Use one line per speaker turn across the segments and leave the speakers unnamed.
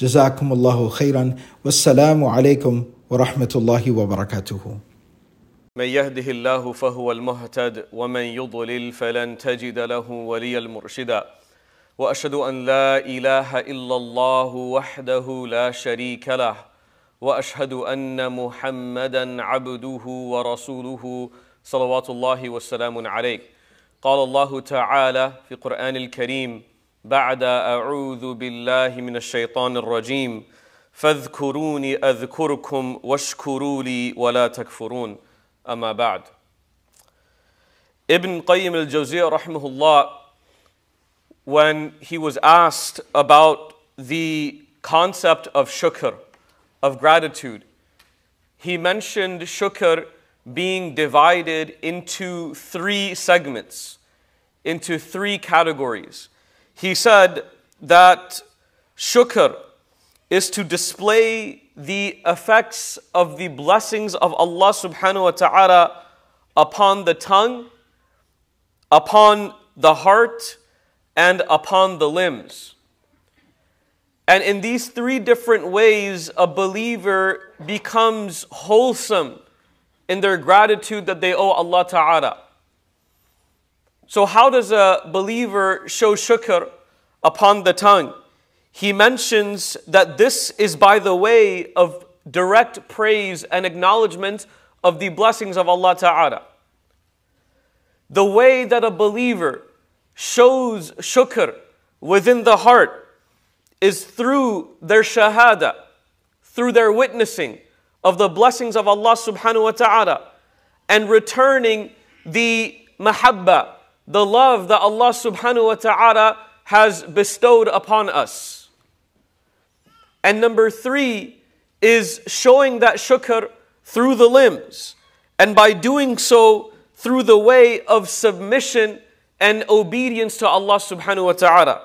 جزاكم الله خيرا. والسلام عليكم ورحمة الله وبركاته.
من يهده الله فهو المهتد ومن يضلل فلن تجد له وليا مرشدا. وأشهد أن لا إله إلا الله وحده لا شريك له. وأشهد أن محمدا عبده ورسوله صلوات الله والسلام عليه. قال الله تعالى في القرآن الكريم بعد اعوذ بالله من الشيطان الرجيم فاذكروني اذكركم واشكروا لي ولا تكفرون اما بعد Ibn Qayyim al-Jawziyah rahimahullah when he was asked about the concept of shukr, of gratitude, he mentioned shukr being divided into three segments, into three categories. He said that shukr is to display the effects of the blessings of Allah subhanahu wa ta'ala upon the tongue, upon the heart, and upon the limbs. And in these three different ways, a believer becomes wholesome in their gratitude that they owe Allah Ta'ala. So, how does a believer show shukr upon the tongue? He mentions that this is by the way of direct praise and acknowledgement of the blessings of Allah Ta'ala. The way that a believer shows shukr within the heart is through their shahada, through their witnessing of the blessings of Allah subhanahu wa ta'ala and returning the mahabba, the love that Allah subhanahu wa ta'ala has bestowed upon us. And number three is showing that shukr through the limbs. And by doing so, through the way of submission and obedience to Allah subhanahu wa ta'ala.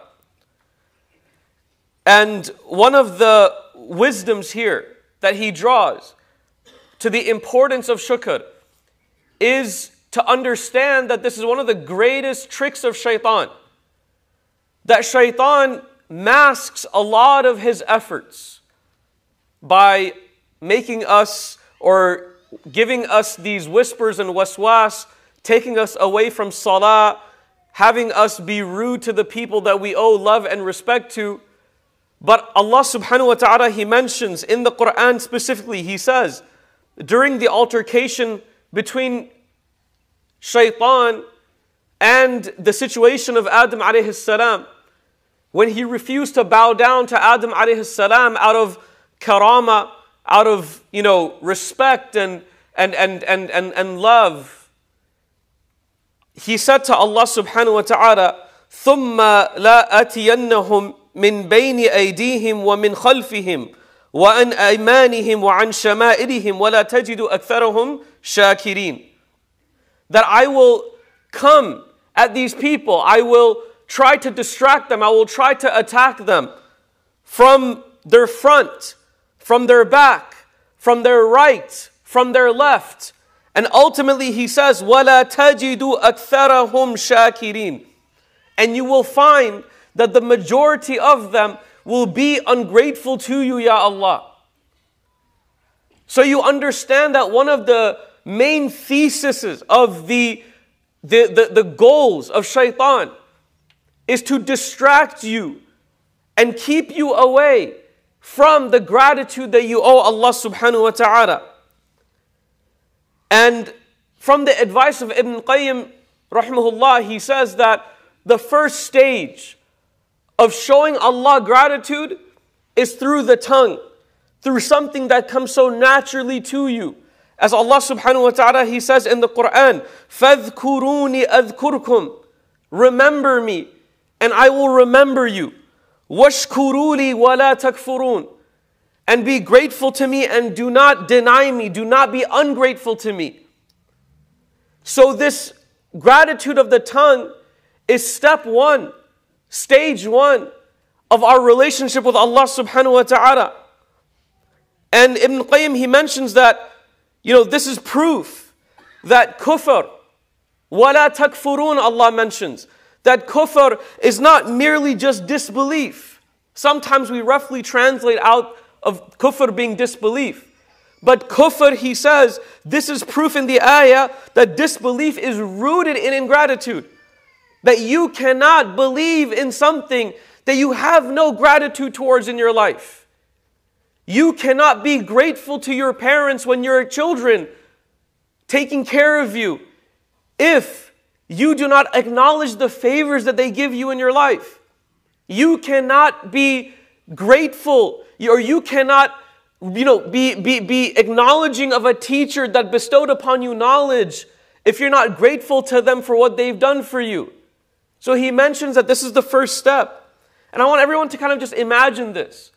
And one of the wisdoms here that he draws to the importance of shukr is to understand that this is one of the greatest tricks of shaitan. That shaitan masks a lot of his efforts by making us or giving us these whispers and waswas, taking us away from salah, having us be rude to the people that we owe love and respect to. But Allah subhanahu wa ta'ala, He mentions in the Quran specifically, He says, during the altercation between shaitan and the situation of Adam alayhi salam, when he refused to bow down to Adam alayhi salam out of karama, out of you know respect and and and and and, and love, he said to Allah subhanahu wa ta'ala, ثم لا أتينهم من بين أيديهم ومن خلفهم وعن أيمانهم وعن شمائلهم ولا تجد أكثرهم شاكرين That I will come at these people, I will try to distract them, I will try to attack them from their front, from their back, from their right, from their left. And ultimately he says, وَلَا تَجِدُ أَكْثَرَهُمْ شَاكِرِينَ And you will find that the majority of them will be ungrateful to you, Ya Allah. So you understand that one of the main theses of the, the, the, the goals of shaitan is to distract you and keep you away from the gratitude that you owe Allah subhanahu wa ta'ala. And from the advice of Ibn Qayyim, rahimahullah, he says that the first stage of showing Allah gratitude is through the tongue, through something that comes so naturally to you. As Allah subhanahu wa ta'ala, He says in the Quran, فَاذْكُرُونِ أَذْكُرْكُمْ Remember me, and I will remember you. وَاشْكُرُوا وَلَا تَكْفُرُونَ And be grateful to me and do not deny me, do not be ungrateful to me. So this gratitude of the tongue is step one, stage one of our relationship with Allah subhanahu wa ta'ala. And Ibn Qayyim, he mentions that you know, this is proof that kufr, wala takfurun, Allah mentions, that kufr is not merely just disbelief. Sometimes we roughly translate out of kufr being disbelief. But kufr, he says, this is proof in the ayah that disbelief is rooted in ingratitude. That you cannot believe in something that you have no gratitude towards in your life. You cannot be grateful to your parents when you're children taking care of you if you do not acknowledge the favors that they give you in your life. You cannot be grateful or you cannot you know be, be, be acknowledging of a teacher that bestowed upon you knowledge if you're not grateful to them for what they've done for you. So he mentions that this is the first step. And I want everyone to kind of just imagine this.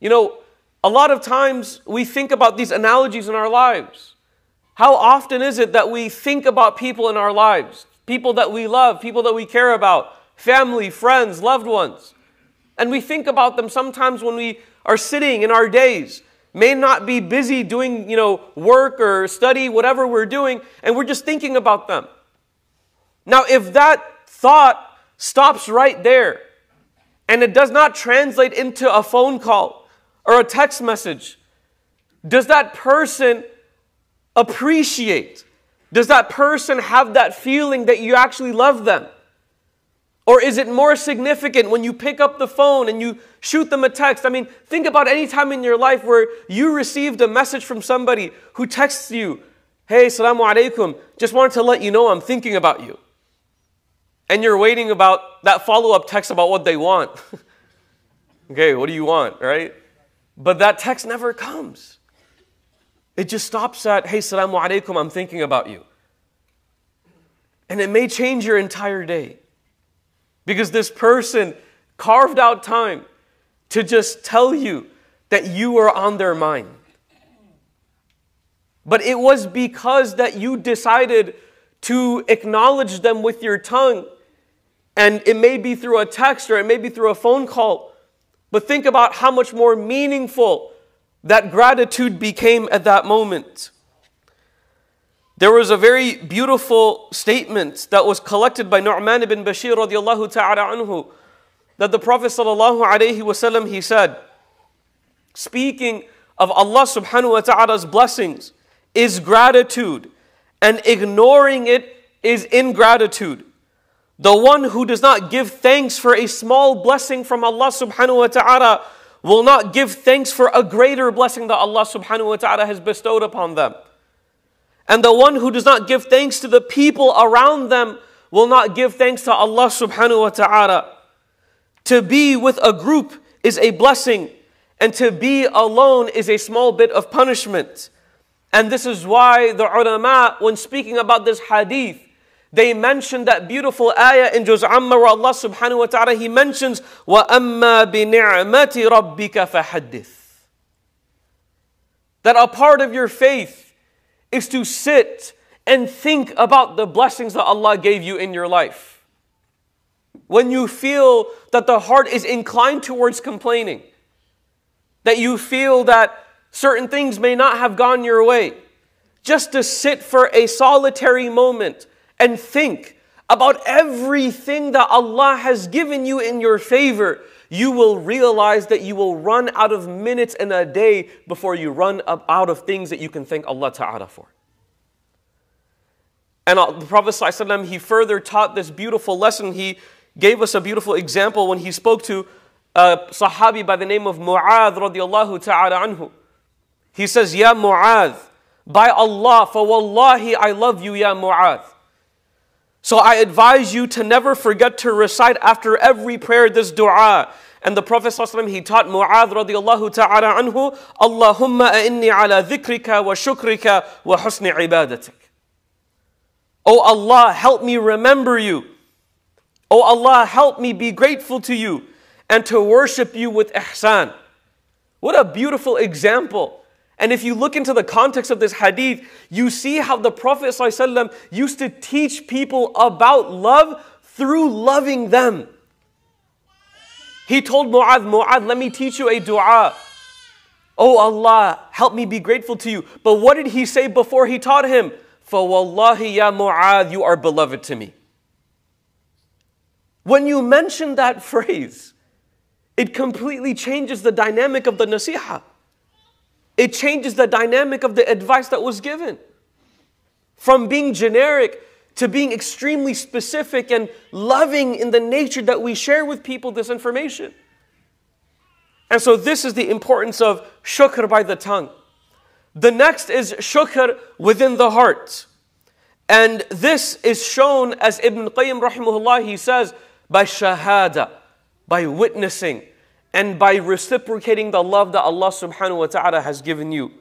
You know, a lot of times we think about these analogies in our lives. How often is it that we think about people in our lives? People that we love, people that we care about, family, friends, loved ones. And we think about them sometimes when we are sitting in our days, may not be busy doing, you know, work or study, whatever we're doing, and we're just thinking about them. Now, if that thought stops right there and it does not translate into a phone call, or a text message, does that person appreciate? Does that person have that feeling that you actually love them? Or is it more significant when you pick up the phone and you shoot them a text? I mean, think about any time in your life where you received a message from somebody who texts you, Hey, salamu alaikum, just wanted to let you know I'm thinking about you. And you're waiting about that follow up text about what they want. okay, what do you want, right? But that text never comes. It just stops at, hey, salamu alaikum, I'm thinking about you. And it may change your entire day. Because this person carved out time to just tell you that you are on their mind. But it was because that you decided to acknowledge them with your tongue. And it may be through a text or it may be through a phone call but think about how much more meaningful that gratitude became at that moment. There was a very beautiful statement that was collected by Nu'man ibn Bashir radiallahu ta'ala anhu that the Prophet sallallahu alayhi wasallam he said, speaking of Allah subhanahu wa ta'ala's blessings is gratitude and ignoring it is ingratitude. The one who does not give thanks for a small blessing from Allah subhanahu wa ta'ala will not give thanks for a greater blessing that Allah subhanahu wa ta'ala has bestowed upon them. And the one who does not give thanks to the people around them will not give thanks to Allah subhanahu wa ta'ala. To be with a group is a blessing, and to be alone is a small bit of punishment. And this is why the ulama, when speaking about this hadith, they mention that beautiful ayah in Juz Amma where Allah subhanahu wa ta'ala He mentions وَأَمَّا بِنِعْمَةِ رَبِّكَ فَحَدِّث That a part of your faith is to sit and think about the blessings that Allah gave you in your life. When you feel that the heart is inclined towards complaining, that you feel that certain things may not have gone your way, just to sit for a solitary moment and think about everything that Allah has given you in your favor, you will realize that you will run out of minutes in a day before you run out of things that you can thank Allah Ta'ala for. And uh, the Prophet ﷺ, he further taught this beautiful lesson. He gave us a beautiful example when he spoke to a Sahabi by the name of Mu'adh radiallahu ta'ala anhu. He says, Ya Mu'adh, by Allah, for wallahi, I love you, Ya Mu'adh. So I advise you to never forget to recite after every prayer this dua. And the Prophet ﷺ, he taught Mu'adh radiallahu ta'ala anhu, Allahumma inni ala dhikrika wa shukrika wa husni ibadatik. Oh Allah, help me remember you. Oh Allah, help me be grateful to you and to worship you with ihsan. What a beautiful example. And if you look into the context of this hadith, you see how the Prophet ﷺ used to teach people about love through loving them. He told Mu'adh, Mu'adh, let me teach you a dua. Oh Allah, help me be grateful to you. But what did he say before he taught him? Wallahi ya Mu'adh, you are beloved to me. When you mention that phrase, it completely changes the dynamic of the nasiha. It changes the dynamic of the advice that was given. From being generic to being extremely specific and loving in the nature that we share with people this information. And so, this is the importance of shukr by the tongue. The next is shukr within the heart. And this is shown as Ibn Qayyim rahimahullah, he says, by shahada, by witnessing, and by reciprocating the love that Allah subhanahu wa ta'ala has given you.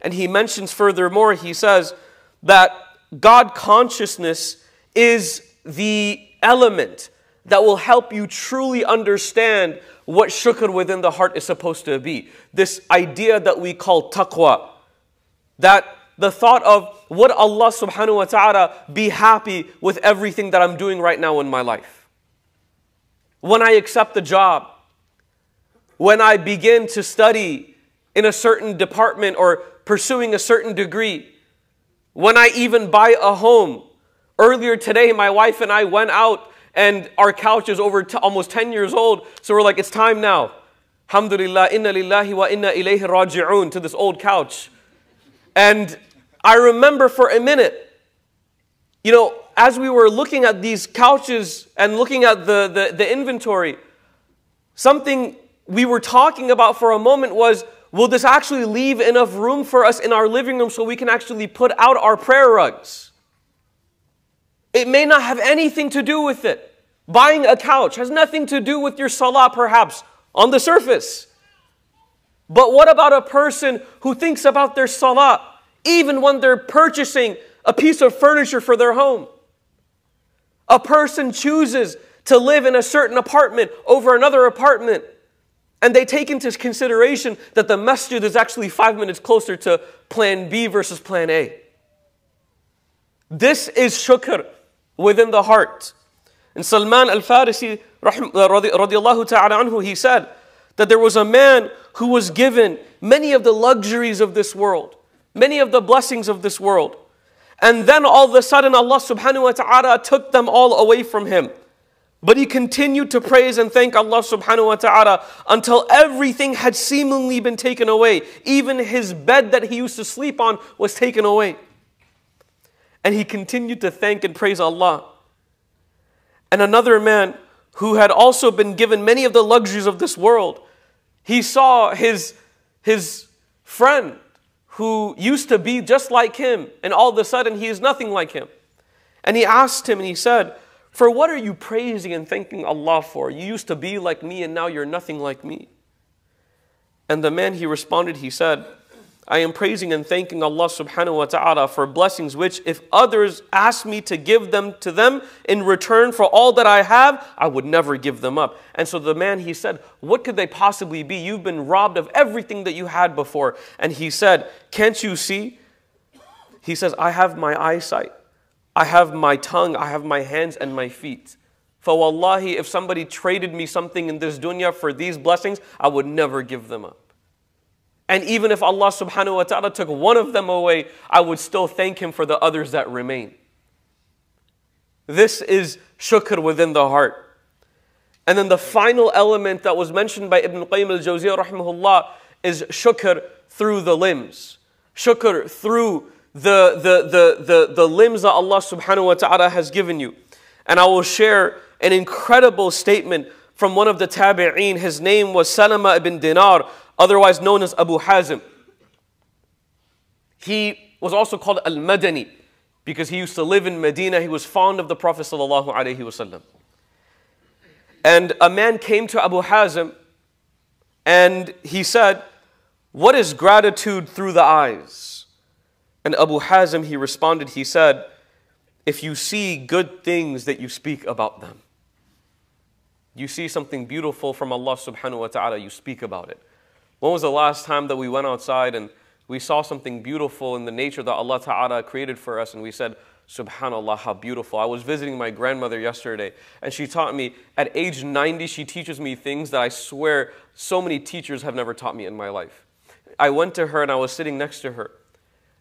And he mentions furthermore, he says that God consciousness is the element that will help you truly understand what shukr within the heart is supposed to be. This idea that we call taqwa. That the thought of would Allah subhanahu wa ta'ala be happy with everything that I'm doing right now in my life? When I accept a job, when I begin to study in a certain department or pursuing a certain degree, when I even buy a home. Earlier today, my wife and I went out and our couch is over t- almost 10 years old. So we're like, it's time now. Alhamdulillah, inna lillahi wa inna ilayhi raji'un to this old couch. And I remember for a minute, you know, as we were looking at these couches and looking at the, the, the inventory, something we were talking about for a moment was will this actually leave enough room for us in our living room so we can actually put out our prayer rugs? It may not have anything to do with it. Buying a couch has nothing to do with your salah, perhaps, on the surface. But what about a person who thinks about their salah even when they're purchasing a piece of furniture for their home? A person chooses to live in a certain apartment over another apartment and they take into consideration that the masjid is actually five minutes closer to plan B versus plan A. This is shukr within the heart. And Salman al Farisi, uh, radiallahu ta'ala anhu, he said that there was a man who was given many of the luxuries of this world, many of the blessings of this world. And then all of a sudden, Allah subhanahu wa ta'ala took them all away from him. But he continued to praise and thank Allah subhanahu wa ta'ala until everything had seemingly been taken away. Even his bed that he used to sleep on was taken away. And he continued to thank and praise Allah. And another man who had also been given many of the luxuries of this world, he saw his, his friend who used to be just like him, and all of a sudden he is nothing like him. And he asked him and he said, for what are you praising and thanking Allah for? You used to be like me and now you're nothing like me. And the man he responded, he said, I am praising and thanking Allah subhanahu wa ta'ala for blessings which, if others asked me to give them to them in return for all that I have, I would never give them up. And so the man, he said, What could they possibly be? You've been robbed of everything that you had before. And he said, Can't you see? He says, I have my eyesight. I have my tongue, I have my hands and my feet. For wallahi, if somebody traded me something in this dunya for these blessings, I would never give them up. And even if Allah subhanahu wa ta'ala took one of them away, I would still thank Him for the others that remain. This is shukr within the heart. And then the final element that was mentioned by Ibn Qayyim al Jawziyah rahimahullah is shukr through the limbs. Shukr through the, the, the, the, the limbs that Allah subhanahu wa ta'ala has given you. And I will share an incredible statement from one of the tabi'een. His name was Salama ibn Dinar, otherwise known as Abu Hazim. He was also called Al Madani because he used to live in Medina. He was fond of the Prophet. ﷺ. And a man came to Abu Hazim and he said, What is gratitude through the eyes? And Abu Hazim, he responded, he said, If you see good things that you speak about them, you see something beautiful from Allah subhanahu wa ta'ala, you speak about it. When was the last time that we went outside and we saw something beautiful in the nature that Allah ta'ala created for us and we said, Subhanallah, how beautiful. I was visiting my grandmother yesterday and she taught me, at age 90, she teaches me things that I swear so many teachers have never taught me in my life. I went to her and I was sitting next to her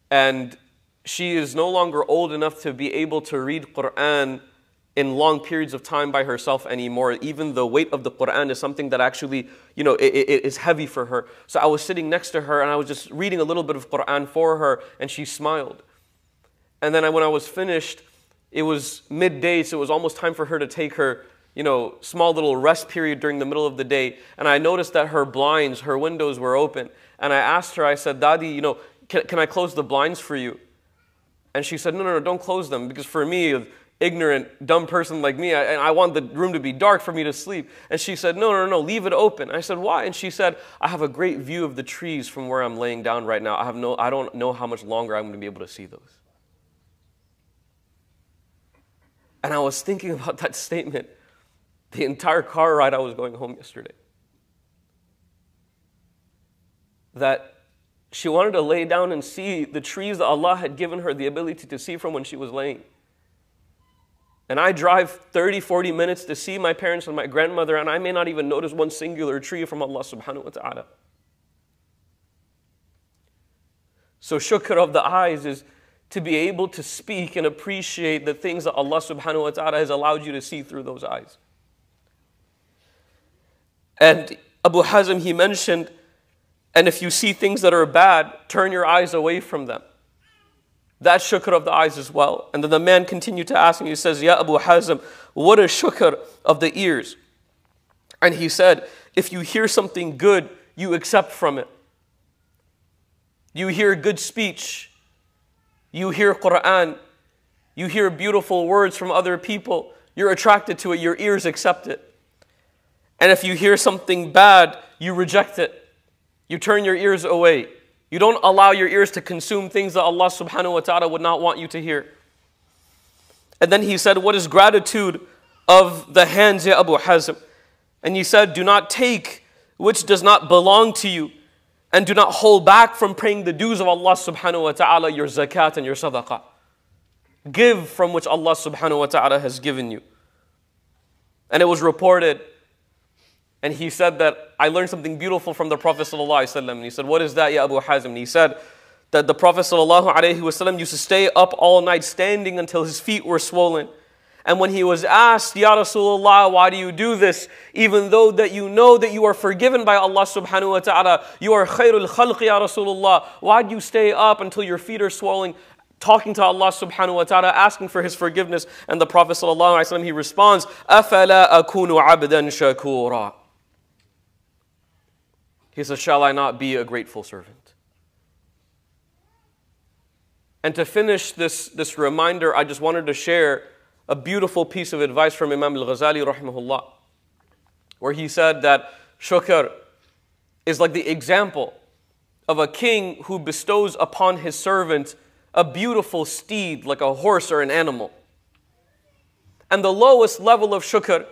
and she is no longer old enough to be able to read Quran in long periods of time by herself anymore. Even the weight of the Quran is something that actually, you know, it, it is heavy for her. So I was sitting next to her and I was just reading a little bit of Quran for her and she smiled. And then I, when I was finished, it was midday, so it was almost time for her to take her, you know, small little rest period during the middle of the day. And I noticed that her blinds, her windows were open. And I asked her, I said, Dadi, you know, can, can I close the blinds for you? And she said, No, no, no, don't close them. Because for me, an ignorant, dumb person like me, I, I want the room to be dark for me to sleep. And she said, No, no, no, leave it open. I said, Why? And she said, I have a great view of the trees from where I'm laying down right now. I, have no, I don't know how much longer I'm going to be able to see those. And I was thinking about that statement the entire car ride I was going home yesterday. That she wanted to lay down and see the trees that Allah had given her the ability to see from when she was laying and I drive 30, 40 minutes to see my parents and my grandmother, and I may not even notice one singular tree from Allah subhanahu wa ta'ala. So, shukr of the eyes is to be able to speak and appreciate the things that Allah subhanahu wa ta'ala has allowed you to see through those eyes. And Abu Hazim, he mentioned, and if you see things that are bad, turn your eyes away from them. That shukr of the eyes as well. And then the man continued to ask him, he says, Ya Abu Hazim, what is shukr of the ears? And he said, if you hear something good, you accept from it. You hear good speech. You hear Quran. You hear beautiful words from other people. You're attracted to it. Your ears accept it. And if you hear something bad, you reject it. You turn your ears away. You don't allow your ears to consume things that Allah subhanahu wa ta'ala would not want you to hear. And then he said, What is gratitude of the hands, Ya Abu Hazim? And he said, Do not take which does not belong to you, and do not hold back from praying the dues of Allah subhanahu wa ta'ala, your zakat and your sadaqah. Give from which Allah subhanahu wa ta'ala has given you. And it was reported and he said that I learned something beautiful from the Prophet ﷺ. And he said, What is that, Ya Abu Hazm? And he said that the Prophet ﷺ used to stay up all night standing until his feet were swollen. And when he was asked, Ya Rasulullah, why do you do this? Even though that you know that you are forgiven by Allah subhanahu wa ta'ala, you are khairul khalq, Ya Rasulullah. Why do you stay up until your feet are swelling? Talking to Allah subhanahu wa ta'ala, asking for His forgiveness. And the Prophet ﷺ, he responds, أَفَلَا أَكُونُ عَبْدًا شَكُورًا he says, Shall I not be a grateful servant? And to finish this, this reminder, I just wanted to share a beautiful piece of advice from Imam al Ghazali, rahimahullah, where he said that shukr is like the example of a king who bestows upon his servant a beautiful steed, like a horse or an animal. And the lowest level of shukr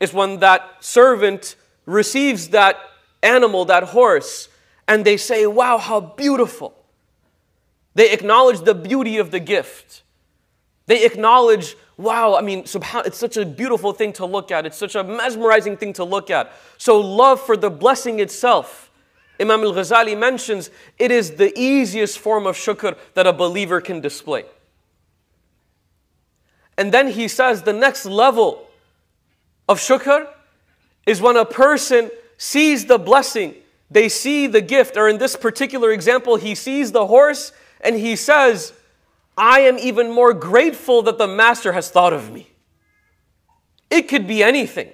is when that servant receives that animal, that horse, and they say, Wow, how beautiful. They acknowledge the beauty of the gift. They acknowledge, wow, I mean, it's such a beautiful thing to look at. It's such a mesmerizing thing to look at. So, love for the blessing itself. Imam al Ghazali mentions it is the easiest form of shukr that a believer can display. And then he says the next level of shukr is when a person sees the blessing, they see the gift, or in this particular example, he sees the horse and he says, I am even more grateful that the master has thought of me. It could be anything.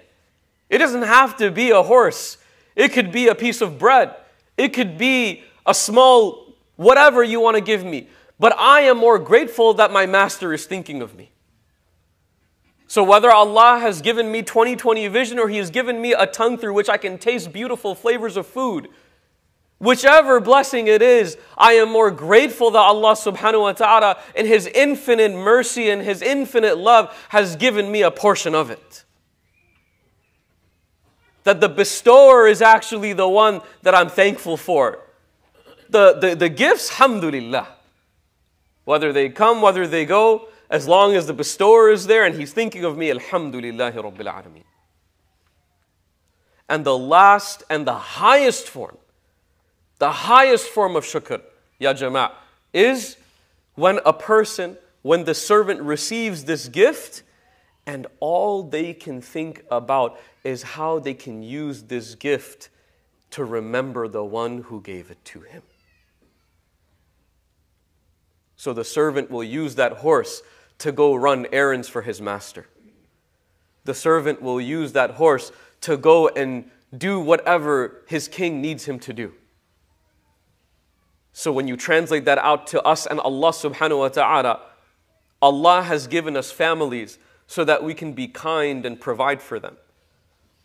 It doesn't have to be a horse, it could be a piece of bread, it could be a small whatever you want to give me. But I am more grateful that my master is thinking of me. So, whether Allah has given me 20 20 vision or He has given me a tongue through which I can taste beautiful flavors of food, whichever blessing it is, I am more grateful that Allah subhanahu wa ta'ala, in His infinite mercy and His infinite love, has given me a portion of it. That the bestower is actually the one that I'm thankful for. The, the, the gifts, alhamdulillah. Whether they come, whether they go, as long as the bestower is there and he's thinking of me, Alhamdulillah Rabbil Alameen. And the last and the highest form, the highest form of shukr, ya jama'ah, is when a person, when the servant receives this gift, and all they can think about is how they can use this gift to remember the one who gave it to him. So the servant will use that horse to go run errands for his master. The servant will use that horse to go and do whatever his king needs him to do. So when you translate that out to us and Allah subhanahu wa ta'ala, Allah has given us families so that we can be kind and provide for them.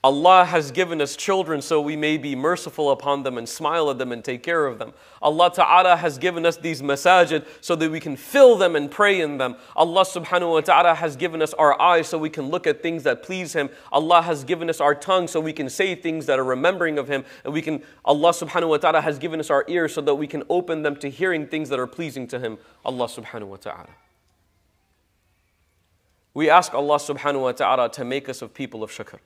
Allah has given us children so we may be merciful upon them and smile at them and take care of them. Allah Ta'ala has given us these masajid so that we can fill them and pray in them. Allah Subhanahu wa Ta'ala has given us our eyes so we can look at things that please Him. Allah has given us our tongue so we can say things that are remembering of Him. And we can, Allah Subhanahu wa Ta'ala has given us our ears so that we can open them to hearing things that are pleasing to Him. Allah Subhanahu wa Ta'ala. We ask Allah Subhanahu wa Ta'ala to make us of people of shukr.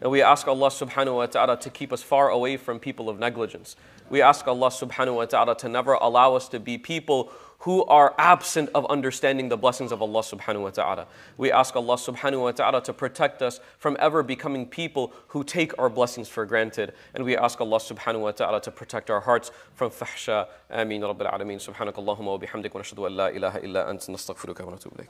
And we ask Allah subhanahu wa ta'ala to keep us far away from people of negligence. We ask Allah subhanahu wa ta'ala to never allow us to be people who are absent of understanding the blessings of Allah subhanahu wa ta'ala. We ask Allah subhanahu wa ta'ala to protect us from ever becoming people who take our blessings for granted. And we ask Allah subhanahu wa ta'ala to protect our hearts from fahsha. Ameen Rabbil Alameen. Subhanakallahumma wa bihamdik wa nashadu an la ilaha illa ant nastaghfiruka wa natubu.